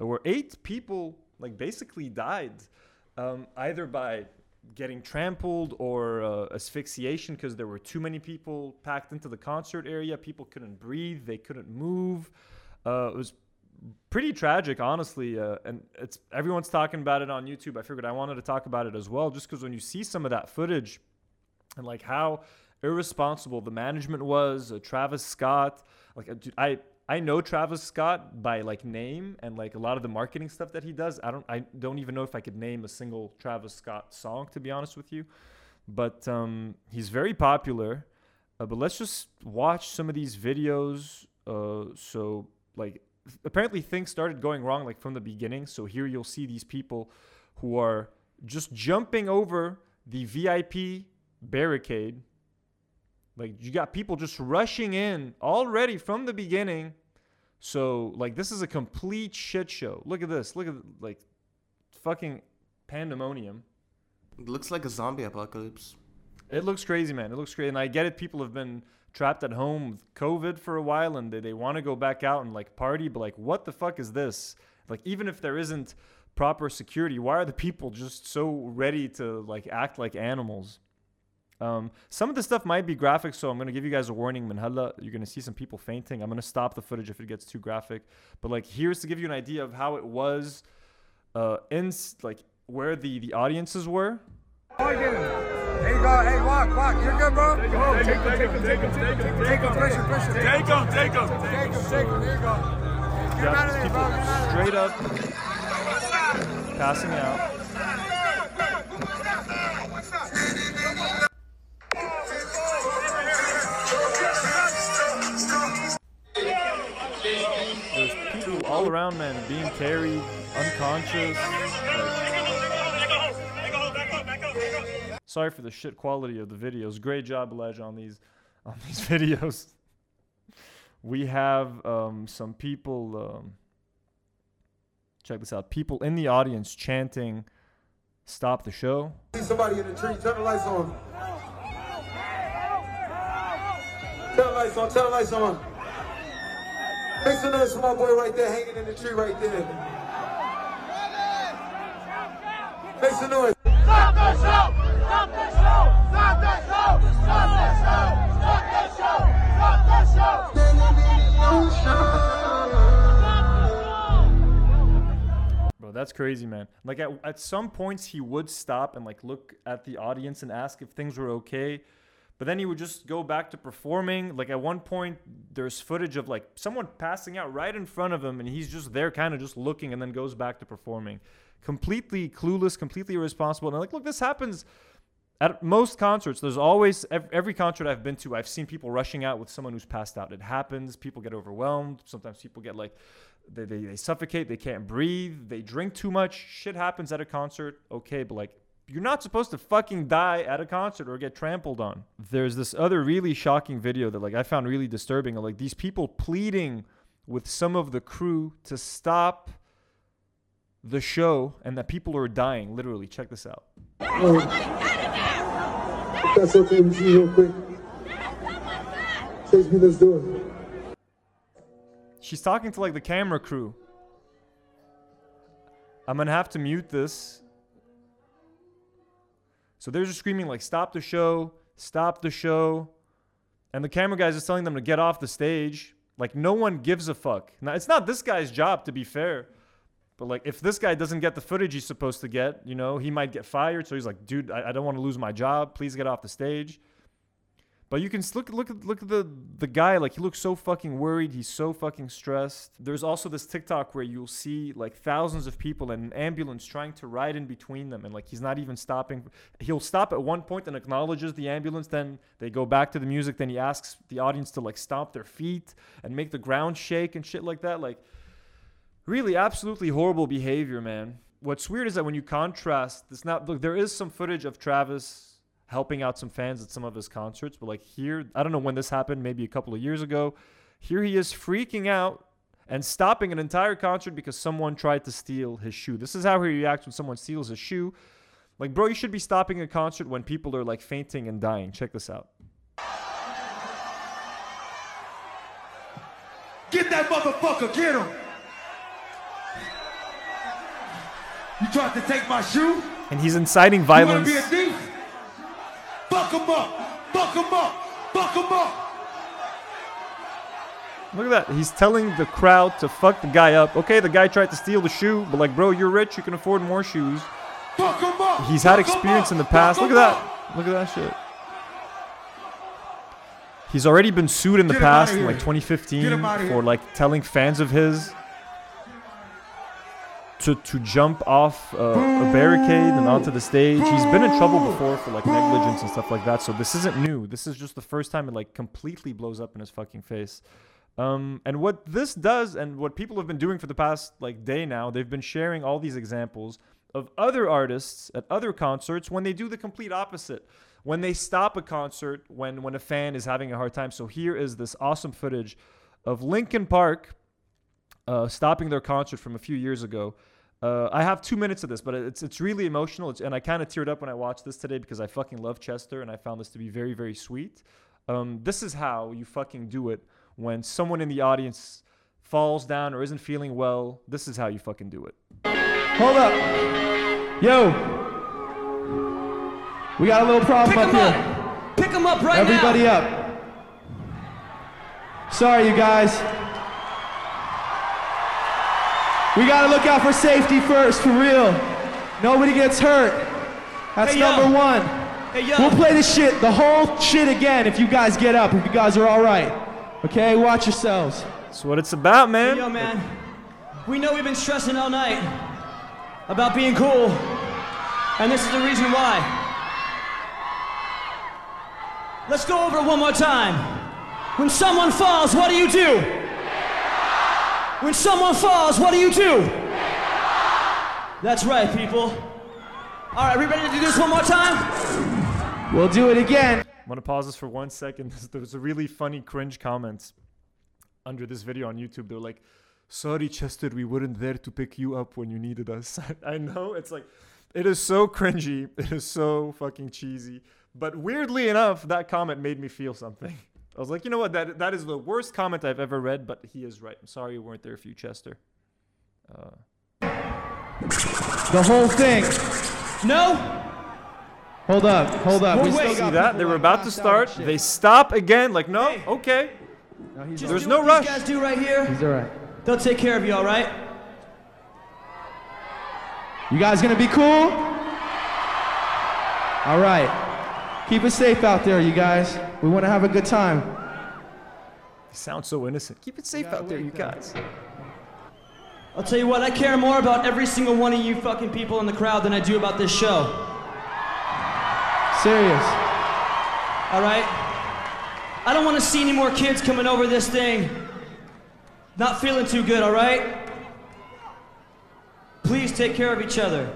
B: uh, where eight people like basically died, um, either by getting trampled or uh, asphyxiation because there were too many people packed into the concert area. People couldn't breathe. They couldn't move. Uh, it was pretty tragic, honestly. Uh, and it's everyone's talking about it on YouTube. I figured I wanted to talk about it as well, just because when you see some of that footage and like how irresponsible the management was, uh, Travis Scott, like uh, dude, I I know Travis Scott by like name and like a lot of the marketing stuff that he does. I don't I don't even know if I could name a single Travis Scott song to be honest with you. But um, he's very popular. Uh, but let's just watch some of these videos. Uh, so like apparently things started going wrong like from the beginning. So here you'll see these people who are just jumping over the VIP barricade like you got people just rushing in already from the beginning. So like this is a complete shit show. Look at this. Look at like fucking pandemonium.
C: It looks like a zombie apocalypse.
B: It looks crazy, man. It looks crazy. And I get it. People have been trapped at home with COVID for a while and they, they want to go back out and like party, but like what the fuck is this? Like even if there isn't proper security, why are the people just so ready to like act like animals? Um, some of the stuff might be graphic, so I'm gonna give you guys a warning. Manhala, you're gonna see some people fainting. I'm gonna stop the footage if it gets too graphic. But like, here's to give you an idea of how it was, uh, in like where the the audiences were.
G: There you go. Hey, walk, walk. You're good, bro. Take him, take him, take him, take him, take him. Take him, push him, push him. Take him, take him. Take him, take him. There you go. Get him out of there, bro. Get him out of there.
B: straight up passing out. All around, man, being carried unconscious. Sorry for the shit quality of the videos. Great job, Elijah, on these on these videos. We have um, some people. Um, check this out. People in the audience chanting, "Stop the show."
G: See somebody in the tree. Turn the lights on. Turn the lights on. Turn the lights on. Make some noise for my boy right there, hanging in the tree right there. Make some noise.
H: Stop show! Stop show! Stop show! Stop show! Stop show! Stop show!
B: Bro, that's crazy, man. Like at, at some points he would stop and like look at the audience and ask if things were okay. But then he would just go back to performing. Like at one point there's footage of like someone passing out right in front of him and he's just there kind of just looking and then goes back to performing. Completely clueless, completely irresponsible. And like look, this happens at most concerts. There's always every concert I've been to, I've seen people rushing out with someone who's passed out. It happens. People get overwhelmed. Sometimes people get like they, they, they suffocate, they can't breathe, they drink too much. Shit happens at a concert, okay, but like you're not supposed to fucking die at a concert or get trampled on. There's this other really shocking video that like I found really disturbing of like these people pleading with some of the crew to stop the show and that people are dying. Literally, check this out.
G: That's okay with you, real quick. Me, let's do it.
B: She's talking to like the camera crew. I'm gonna have to mute this. So they're just screaming like stop the show, stop the show. And the camera guys is telling them to get off the stage. Like no one gives a fuck. Now it's not this guy's job to be fair. But like if this guy doesn't get the footage he's supposed to get, you know, he might get fired. So he's like, dude, I, I don't want to lose my job. Please get off the stage. But you can look look at look at the the guy like he looks so fucking worried. He's so fucking stressed. There's also this TikTok where you'll see like thousands of people in an ambulance trying to ride in between them, and like he's not even stopping. He'll stop at one point and acknowledges the ambulance. Then they go back to the music. Then he asks the audience to like stomp their feet and make the ground shake and shit like that. Like really, absolutely horrible behavior, man. What's weird is that when you contrast this, not look, there is some footage of Travis helping out some fans at some of his concerts. But like here, I don't know when this happened, maybe a couple of years ago. Here he is freaking out and stopping an entire concert because someone tried to steal his shoe. This is how he reacts when someone steals his shoe. Like, bro, you should be stopping a concert when people are like fainting and dying. Check this out.
G: Get that motherfucker, get him! You tried to take my shoe?
B: And he's inciting
G: You wanna
B: violence.
G: be a thief? Fuck him up! Fuck him up! Fuck him up!
B: Look at that. He's telling the crowd to fuck the guy up. Okay, the guy tried to steal the shoe, but like, bro, you're rich. You can afford more shoes.
G: Fuck him up!
B: He's had experience in the past. Look at that. Look at that shit. He's already been sued in the past, in like 2015, for like telling fans of his to to jump off uh, a barricade and onto the stage. He's been in trouble before for like negligence and stuff like that. So this isn't new. This is just the first time it like completely blows up in his fucking face. Um, and what this does, and what people have been doing for the past like day now, they've been sharing all these examples of other artists at other concerts when they do the complete opposite. When they stop a concert when when a fan is having a hard time. So here is this awesome footage of Linkin Park uh, stopping their concert from a few years ago. Uh, I have two minutes of this, but it's it's really emotional, it's, and I kind of teared up when I watched this today because I fucking love Chester, and I found this to be very very sweet. Um, this is how you fucking do it when someone in the audience falls down or isn't feeling well. This is how you fucking do it.
I: Hold up. Yo. We got a little problem
J: Pick
I: up
J: 'em
I: here.
J: up. Pick 'em up right
I: Everybody
J: now.
I: up. Sorry, you guys. We gotta look out for safety first, for real. Nobody gets hurt. That's
J: Hey, yo.
I: number one.
J: Hey, yo.
I: We'll play this shit, the whole shit again if you guys get up, if you guys are alright. Okay, watch yourselves.
B: That's what it's about, man.
J: Hey, yo, man. We know we've been stressing all night about being cool, and this is the reason why. Let's go over it one more time. When someone falls, what do you do? When someone falls, what do you do? That's right, people. All right, we ready to do this one more time?
I: We'll do it again.
B: I'm gonna pause this for one second. There was a really funny cringe comments under this video on YouTube. They're like, "Sorry, Chester, we weren't there to pick you up when you needed us." I know it's like, it is so cringy. It is so fucking cheesy. But weirdly enough, that comment made me feel something. I was like, you know what? That that is the worst comment I've ever read. But he is right. I'm sorry you weren't there for you, Chester. Uh,
I: The whole thing.
J: No?
I: Hold up, hold up.
J: Well,
I: We still
B: See that? They were about to start. They stop again. Like, no,
J: Hey.
B: okay.
I: No, he's
J: Just
B: There's
J: do
B: no
J: what
B: rush.
J: These guys do right here.
I: He's alright.
J: They'll take care of you, all right?
I: You guys gonna be cool? All right. Keep it safe out there, you guys. We want to have a good time.
B: They sound so innocent. Keep it safe out there, you guys.
J: I'll tell you what, I care more about every single one of you fucking people in the crowd than I do about this show.
I: Serious.
J: All right? I don't want to see any more kids coming over this thing not feeling too good, all right? Please take care of each other.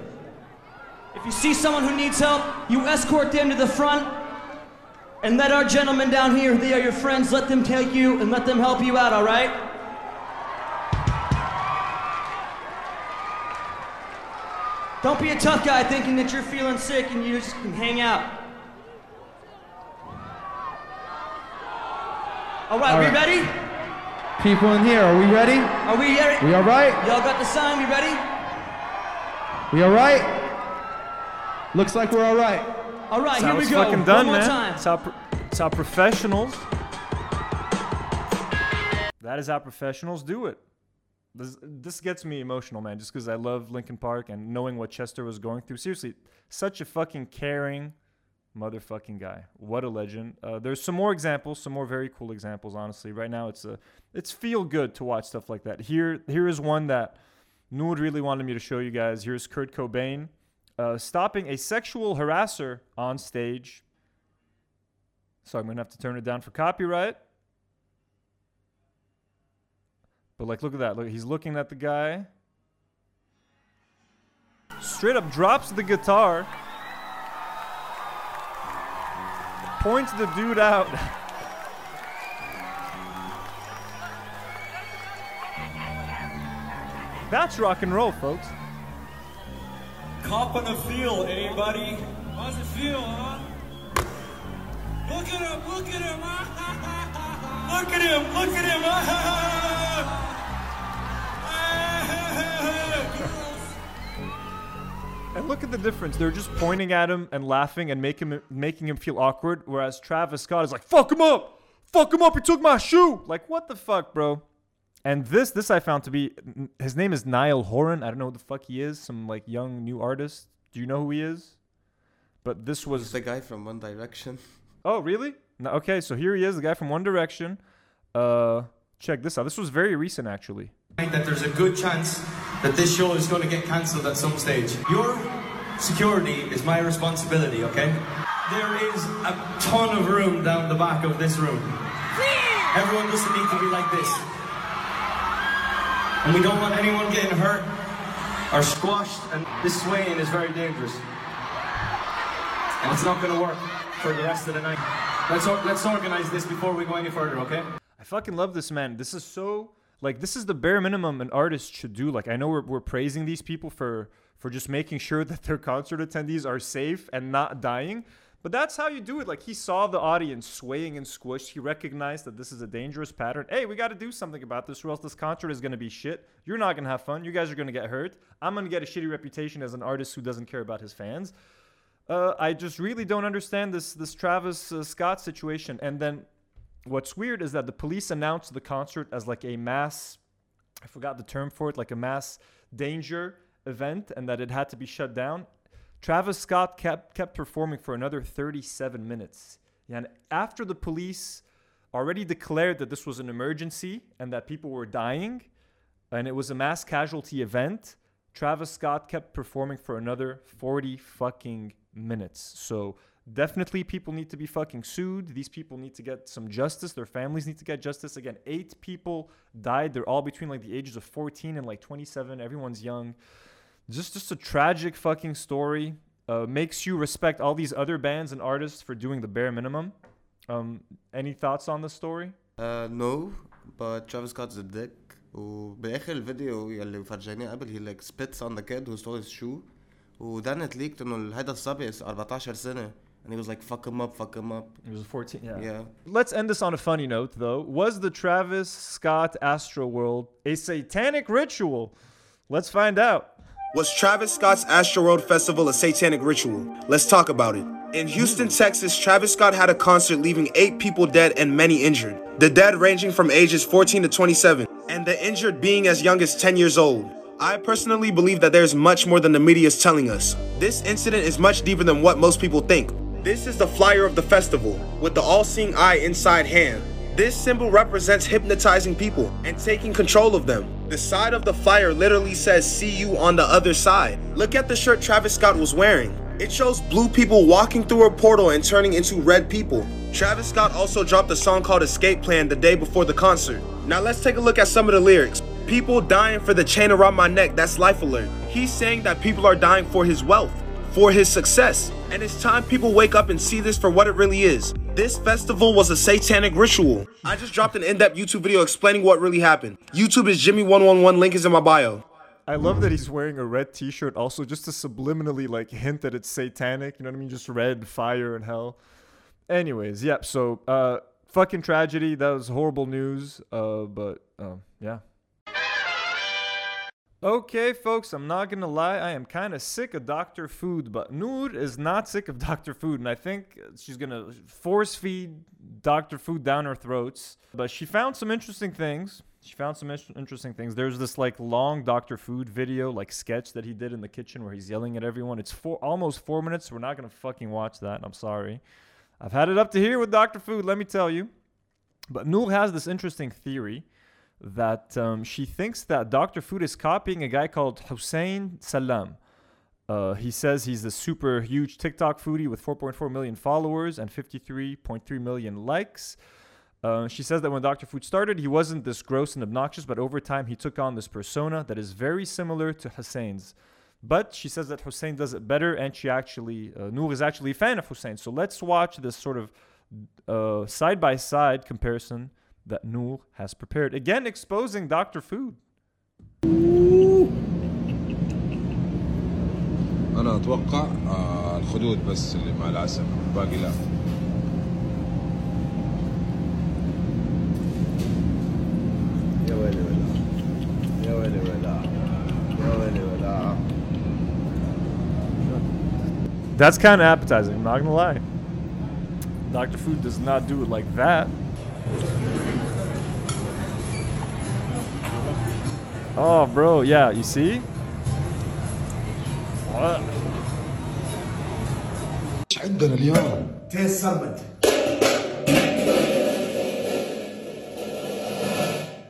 J: If you see someone who needs help, you escort them to the front and let our gentlemen down here, they are your friends, let them take you and let them help you out, all right? Don't be a tough guy thinking that you're feeling sick and you just can hang out. All right,
I: All
J: we ready?
I: People in here, are we ready?
J: Are we ready?
I: We all right?
J: Y'all got the sign? We ready?
I: We all right? Looks like we're all right.
J: All right,
B: That's
J: here we
B: it's
J: go.
B: fucking done,
J: One more
B: man.
J: time.
B: It's how, pro- it's how professionals. That is how professionals do it. This, this gets me emotional, man, just because I love Linkin Park and knowing what Chester was going through. Seriously, such a fucking caring motherfucking guy. What a legend. Uh, there's some more examples, some more very cool examples. Honestly, right now it's a it's feel good to watch stuff like that. Here here is one that Noor really wanted me to show you guys. Here's Kurt Cobain uh, stopping a sexual harasser on stage. So I'm gonna have to turn it down for copyright. But like, look at that. Look, he's looking at the guy. Straight up drops the guitar. Points the dude out. That's rock and roll, folks.
K: Cop on the feel, anybody? How's it feel, huh? Look at him, look at him, Look at him, look at him,
B: And look at the difference. They're just pointing at him and laughing and making him, making him feel awkward. Whereas Travis Scott is like, "Fuck him up, fuck him up. He took my shoe." Like, what the fuck, bro? And this, this I found to be, his name is Niall Horan. I don't know who the fuck he is. Some like young new artist. Do you know who he is? But this was
C: He's the guy from One Direction.
B: Oh, really? No, okay, so here he is, the guy from One Direction. Uh, check this out. This was very recent, actually.
K: that there's a good chance that this show is going to get cancelled at some stage. Your security is my responsibility, okay? There is a ton of room down the back of this room. Everyone doesn't need to be like this. And we don't want anyone getting hurt or squashed, and this swaying is very dangerous. And it's not going to work for the rest of the night. Let's, or- let's organize this before we go any further, okay?
B: I fucking love this man. This is so like this is the bare minimum an artist should do. Like I know we're, we're praising these people for for just making sure that their concert attendees are safe and not dying. But that's how you do it. Like he saw the audience swaying and squished. He recognized that this is a dangerous pattern. Hey, we got to do something about this, or else this concert is going to be shit. You're not going to have fun. You guys are going to get hurt. I'm going to get a shitty reputation as an artist who doesn't care about his fans. Uh, I just really don't understand this this Travis uh, Scott situation. And then what's weird is that the police announced the concert as like a mass I forgot the term for it, like a mass danger event, and that it had to be shut down. Travis Scott kept kept performing for another 37 minutes. And after the police already declared that this was an emergency and that people were dying, and it was a mass casualty event, Travis Scott kept performing for another 40 fucking minutes. So definitely people need to be fucking sued. These people need to get some justice. Their families need to get justice. Again, eight people died. They're all between like the ages of 14 and like 27. Everyone's young just just a tragic fucking story. Uh, makes you respect all these other bands and artists for doing the bare minimum. Um, any thoughts on the story?
C: Uh, no, but Travis Scott's a dick. وباخر الفيديو يلي فرجيناه قبل he like spits on the kid who stole his shoe وذن it leaked انه هذا الصبي 14 سنه and he was like fuck him up fuck him up
B: he was 14 yeah
C: yeah
B: let's end this on a funny note though was the Travis Scott Astroworld a satanic ritual let's find out
L: was Travis Scott's Astroworld Festival a satanic ritual? Let's talk about it. In Houston, hmm. Texas, Travis Scott had a concert leaving eight people dead and many injured. The dead ranging from ages 14 to 27, and the injured being as young as 10 years old. I personally believe that there's much more than the media is telling us. This incident is much deeper than what most people think. This is the flyer of the festival, with the all seeing eye inside hand. This symbol represents hypnotizing people and taking control of them. The side of the flyer literally says, See you on the other side. Look at the shirt Travis Scott was wearing. It shows blue people walking through a portal and turning into red people. Travis Scott also dropped a song called Escape Plan the day before the concert. Now let's take a look at some of the lyrics. People dying for the chain around my neck, that's life alert. He's saying that people are dying for his wealth, for his success. And it's time people wake up and see this for what it really is. This festival was a satanic ritual. I just dropped an in-depth YouTube video explaining what really happened. YouTube is Jimmy111, link is in my bio.
B: I love that he's wearing a red t-shirt also just to subliminally like hint that it's satanic, you know what I mean? Just red, fire and hell. Anyways, yep, so uh fucking tragedy. That was horrible news. Uh but um yeah. Okay, folks, I'm not gonna lie, I am kind of sick of Dr. Food, but Noor is not sick of Dr. Food, and I think she's gonna force feed Dr. Food down our throats. But she found some interesting things. She found some in- interesting things. There's this like long Dr. Food video, like sketch that he did in the kitchen where he's yelling at everyone. It's four, almost four minutes. We're not gonna fucking watch that. I'm sorry. I've had it up to here with Dr. Food, let me tell you. But Noor has this interesting theory that um, she thinks that Dr. Food is copying a guy called Hussein Salam. Uh, he says he's a super huge TikTok foodie with 4.4 million followers and 53.3 million likes. Uh, she says that when Dr. Food started, he wasn't this gross and obnoxious, but over time he took on this persona that is very similar to Hussein's. But she says that Hussein does it better, and she actually, uh, Noor is actually a fan of Hussein. So let's watch this sort of side by side comparison that Noor has prepared. Again, exposing Dr. Food.
M: اتوقع آه الخدود بس اللي مع العسل باقي لا
N: يا ويلي ولا يا ويلي ولا يا ويلي ولا
B: That's kind of appetizing, I'm not gonna lie. Dr. Food does not do it like that. Oh, bro, yeah, you see? What?
M: ايش عندنا اليوم؟
N: تيس سرمد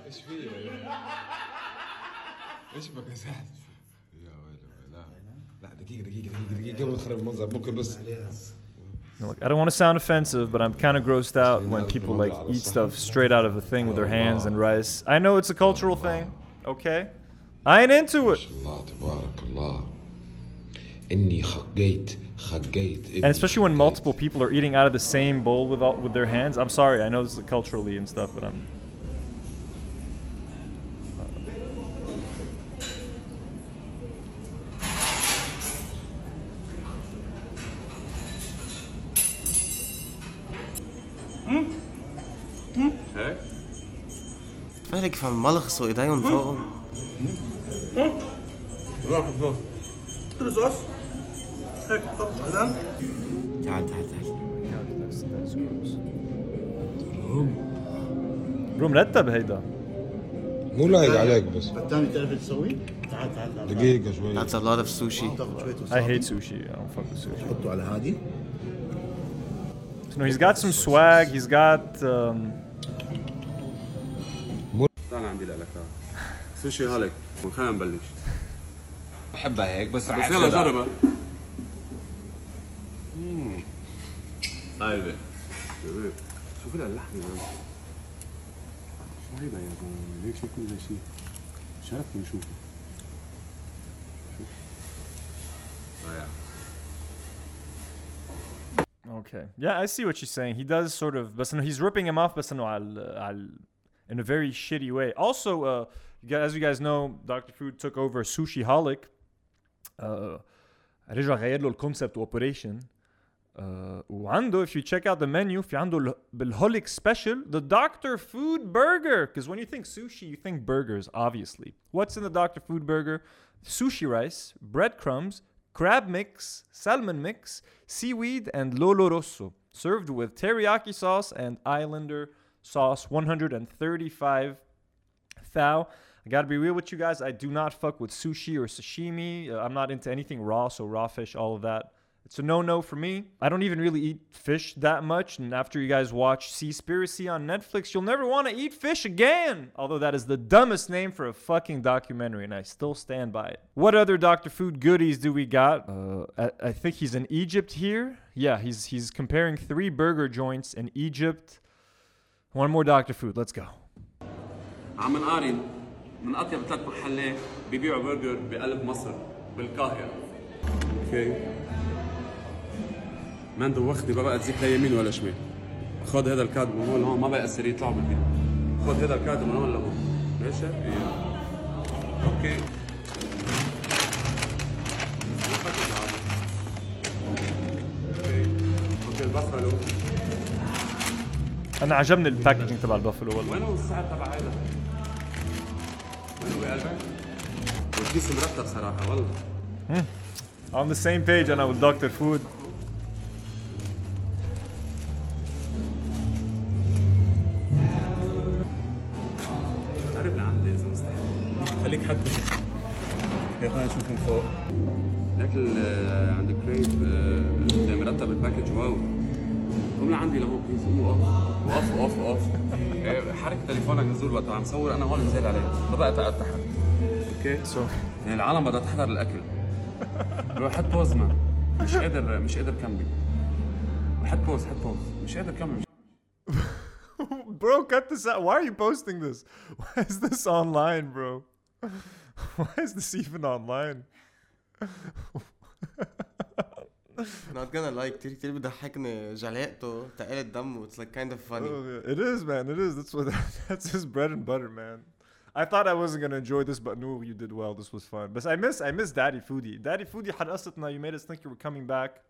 M: ايش فيه؟ ايش بك زعل؟ يا ويلي ولا لا دقيقة دقيقة دقيقة دقيقة قبل تخرب المنظر ممكن بس
B: Look, I don't want to sound offensive, but I'm kind of grossed out when people like eat stuff straight out of a thing with their hands and rice. I know it's a cultural thing, Okay? I ain't into it. And especially when multiple people are eating out of the same bowl with all, with their hands. I'm sorry, I know this is culturally and stuff, but I'm
C: مالك فهم ملخصوا ايديهم فوقهم
N: روح الصوص الصوص هيك طب بعدين
C: تعال تعال تعال
B: برو مرتب هيدا
M: مو لايق عليك بس
N: الثاني تعرف ايش تسوي؟ تعال تعال تعال
M: دقيقة شوي
C: That's a lot of sushi
N: تاخذ شوية
B: I hate sushi. I don't fuck with sushi.
N: حطه على هذه
B: No, he's got some swag. He's got. Um,
O: تعال عندي لك سوشي هالك خلينا نبلش
M: بحبها هيك بس
O: بس يلا جربها طيبة شوف لها اللحمة. شو هيدا يا زلمة ليك شكله زي شيء شرفني نشوفه شوف.
B: okay. Yeah, I see what you're saying. He does sort of. But he's ripping him off. But no, al- al- in a very shitty way. Also, uh, as you guys know, Dr. Food took over Sushi Holic. رجع غير له الكونسبت واوبريشن if you check out the menu في عنده بالهوليك special the Dr. Food Burger because when you think sushi you think burgers obviously what's in the Dr. Food Burger sushi rice breadcrumbs crab mix salmon mix seaweed and lollo rosso served with teriyaki sauce and islander sauce 135 thou. I gotta be real with you guys. I do not fuck with sushi or sashimi. Uh, I'm not into anything raw, so raw fish, all of that. It's a no no for me. I don't even really eat fish that much. And after you guys watch Seaspiracy on Netflix, you'll never want to eat fish again. Although that is the dumbest name for a fucking documentary, and I still stand by it. What other Dr. Food goodies do we got? Uh, I, I think he's in Egypt here. Yeah, he's he's comparing three burger joints in Egypt. One more Dr. Food. Let's go.
O: عم نقارن من أطيب ثلاث محلات بيبيعوا برجر بقلب مصر بالقاهرة أوكي ما دوختني ما بقى تزيد لا يمين ولا شمال خذ هذا الكاد من هون لهون ما بيأثر يطلعوا بالفيديو خذ هذا الكاد من هون لهون ماشي؟ أوكي أوكي البافلو
B: أنا عجبني الباكجينج تبع البافلو والله
O: وين هو السعر تبع هذا؟ وين هو قلبك؟ والكيس مرتب صراحة والله
B: Hmm. On the same page أنا with Dr. Food.
O: قرب لعندي اذا مستحيل خليك حد يا خلينا نشوف من فوق الاكل آه، عند كريف آه، مرتب الباكج واو قوم لعندي لهون بليز وقف وقف آه، حرك تليفونك نزول وقت عم صور أنا هون نزل عليه. ما بقى تحت أوكي.
B: سو
O: يعني العالم بدها تحضر الاكل روح حط بوز ما مش قادر مش قادر كمل. حط بوز حط بوز مش قادر كمل.
B: Bro, cut this out. Why are you posting this? Why is this online, bro? Why is this even online?
C: Not gonna lie كتير كتير بضحكني جلاقته تقال الدم it's like kind of funny
B: Oh, yeah. It is, man. It is. That's what. That's his bread and butter, man. I thought I wasn't gonna enjoy this, but no, you did well. This was fun. But I miss I miss Daddy Foodie. Daddy Foodie حرقتنا. You made us think you were coming back.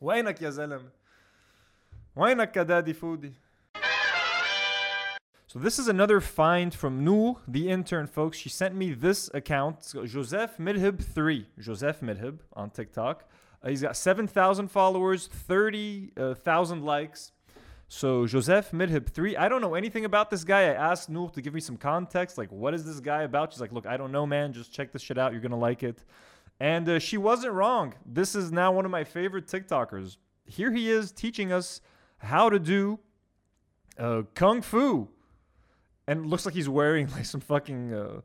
B: وينك يا زلمة؟ وينك يا Daddy Foodie? So this is another find from Noor, the intern, folks. She sent me this account, It's got Joseph Midhib three, Joseph Midhib on TikTok. Uh, he's got seven thousand followers, thirty uh, likes. So Joseph Midhib three. I don't know anything about this guy. I asked Noor to give me some context, like what is this guy about? She's like, look, I don't know, man. Just check this shit out. You're gonna like it. And uh, she wasn't wrong. This is now one of my favorite TikTokers. Here he is teaching us how to do uh, kung fu. And looks like he's wearing like some fucking uh,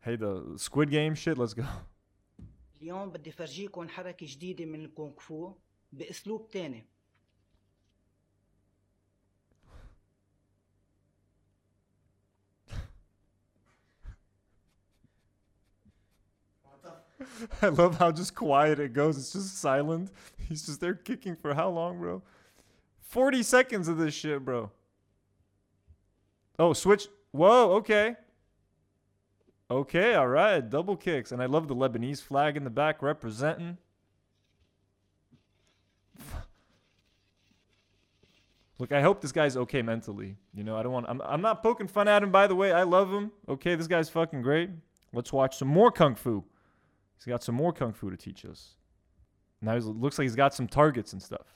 B: hey the Squid Game shit. Let's go.
P: اليوم بدي فرجيكم حركة جديدة من الكونغ فو بأسلوب تاني
B: I love how just quiet it goes. It's just silent. He's just there kicking for how long, bro? 40 seconds of this shit, bro. Oh, switch. Whoa, okay. Okay, all right, double kicks, and I love the Lebanese flag in the back representing. Look, I hope this guy's okay mentally. You know, I don't want. I'm, I'm not poking fun at him. By the way, I love him. Okay, this guy's fucking great. Let's watch some more kung fu. He's got some more kung fu to teach us. Now he looks like he's got some targets and stuff.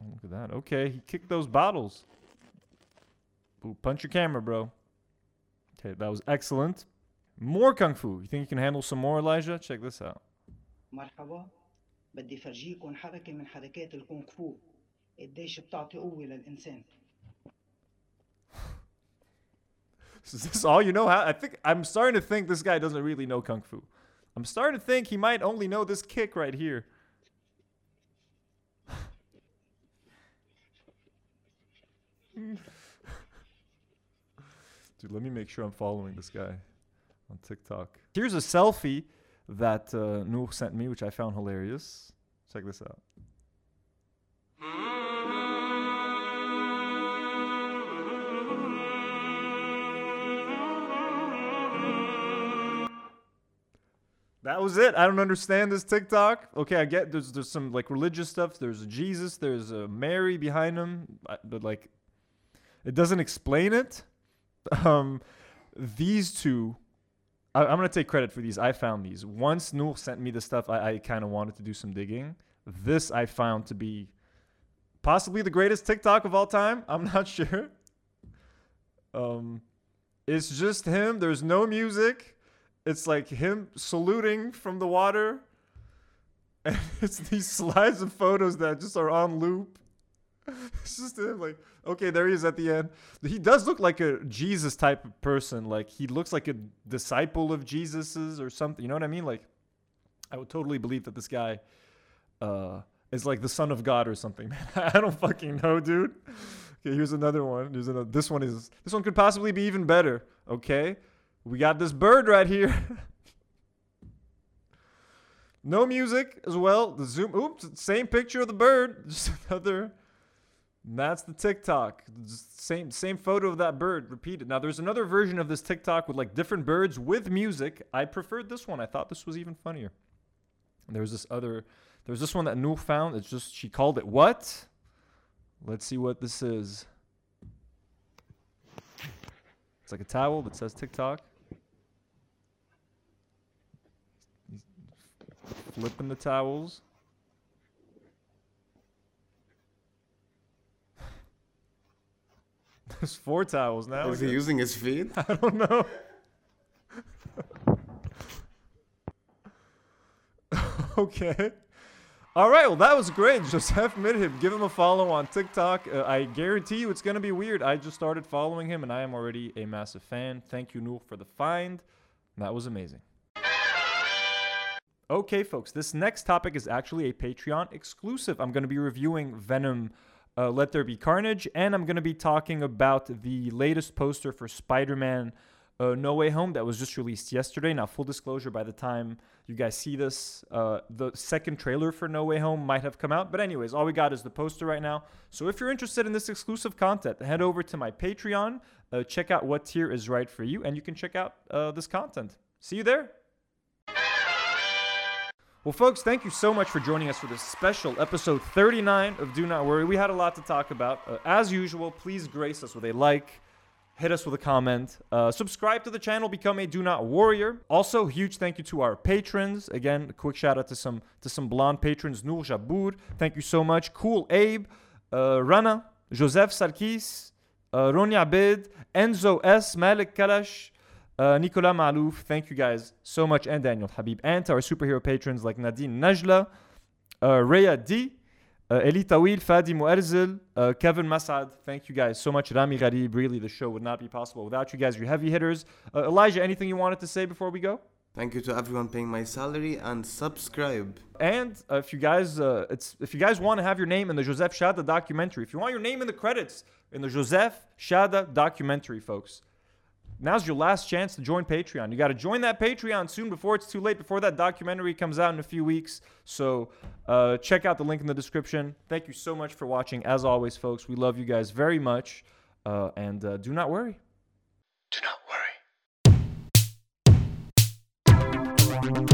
B: Look at that. Okay, he kicked those bottles Ooh, punch your camera, bro. Okay, that was excellent. More kung fu. You think you can handle some more, Elijah? Check this out.
P: مرحبا بدي فرجيكم حركة من حركات الكونغ فو قديش بتعطي قوة للإنسان
B: Is this all you know? How I think I'm starting to think this guy doesn't really know kung fu. I'm starting to think he might only know this kick right here. Dude, let me make sure I'm following this guy on TikTok. Here's a selfie that uh, Noor sent me, which I found hilarious. Check this out. That was it. I don't understand this TikTok. Okay, I get there's there's some like religious stuff. There's Jesus. There's a Mary behind him, but like, it doesn't explain it. Um, these two, I, I'm gonna take credit for these. I found these. Once Noor sent me the stuff, I, I kind of wanted to do some digging. This I found to be possibly the greatest TikTok of all time. I'm not sure. Um, it's just him. There's no music. It's like him saluting from the water. And it's these slides of photos that just are on loop. It's just him, like, okay, there he is at the end. He does look like a Jesus type of person. Like, he looks like a disciple of Jesus's or something. You know what I mean? Like, I would totally believe that this guy uh, is like the son of God or something, man. I don't fucking know, dude. Okay, here's another one. Here's another. This one is. This one could possibly be even better. Okay, we got this bird right here. no music as well. The zoom. Oops, same picture of the bird. Just another. And That's the TikTok. Same same photo of that bird repeated. Now there's another version of this TikTok with like different birds with music. I preferred this one. I thought this was even funnier. There's this other. There's this one that Noor found. It's just she called it what? Let's see what this is. It's like a towel that says TikTok. He's flipping the towels. There's four towels now.
C: Is he using his feet?
B: I don't know. okay. All right. Well, that was great. Joseph Midhib. Give him a follow on TikTok. Uh, I guarantee you it's going to be weird. I just started following him and I am already a massive fan. Thank you, Noor, for the find. That was amazing. Okay, folks, this next topic is actually a Patreon exclusive. I'm going to be reviewing Venom uh, Let There Be Carnage, and I'm going to be talking about the latest poster for Spider Man uh, No Way Home that was just released yesterday. Now, full disclosure, by the time you guys see this, uh, the second trailer for No Way Home might have come out. But, anyways, all we got is the poster right now. So, if you're interested in this exclusive content, head over to my Patreon, uh, check out what tier is right for you, and you can check out uh, this content. See you there. Well, folks, thank you so much for joining us for this special episode 39 of Do Not Worry. We had a lot to talk about. Uh, as usual, please grace us with a like, hit us with a comment, uh, subscribe to the channel, become a Do Not Warrior. Also, huge thank you to our patrons. Again, a quick shout out to some to some blonde patrons: Noor Jabour, thank you so much. Cool Abe, uh, Rana, Joseph Sarkis, uh, Roni Abed, Enzo S, Malik Kalash. Uh, Nicolas Malouf, thank you guys so much, and Daniel Habib, and to our superhero patrons like Nadine Najla, uh, Rhea D, uh, Eli Tawil, Fadi Muerzil, uh, Kevin Masad, thank you guys so much. Rami Gharib, really, the show would not be possible without you guys, you heavy hitters. Uh, Elijah, anything you wanted to say before we go?
C: Thank you to everyone paying my salary and subscribe.
B: And uh, if you guys, uh, it's if you guys want to have your name in the Joseph Shada documentary, if you want your name in the credits in the Joseph Shada documentary, folks, Now's your last chance to join Patreon. You got to join that Patreon soon before it's too late, before that documentary comes out in a few weeks. So uh, check out the link in the description. Thank you so much for watching. As always, folks, we love you guys very much. Uh, and uh, do not worry.
A: Do not worry.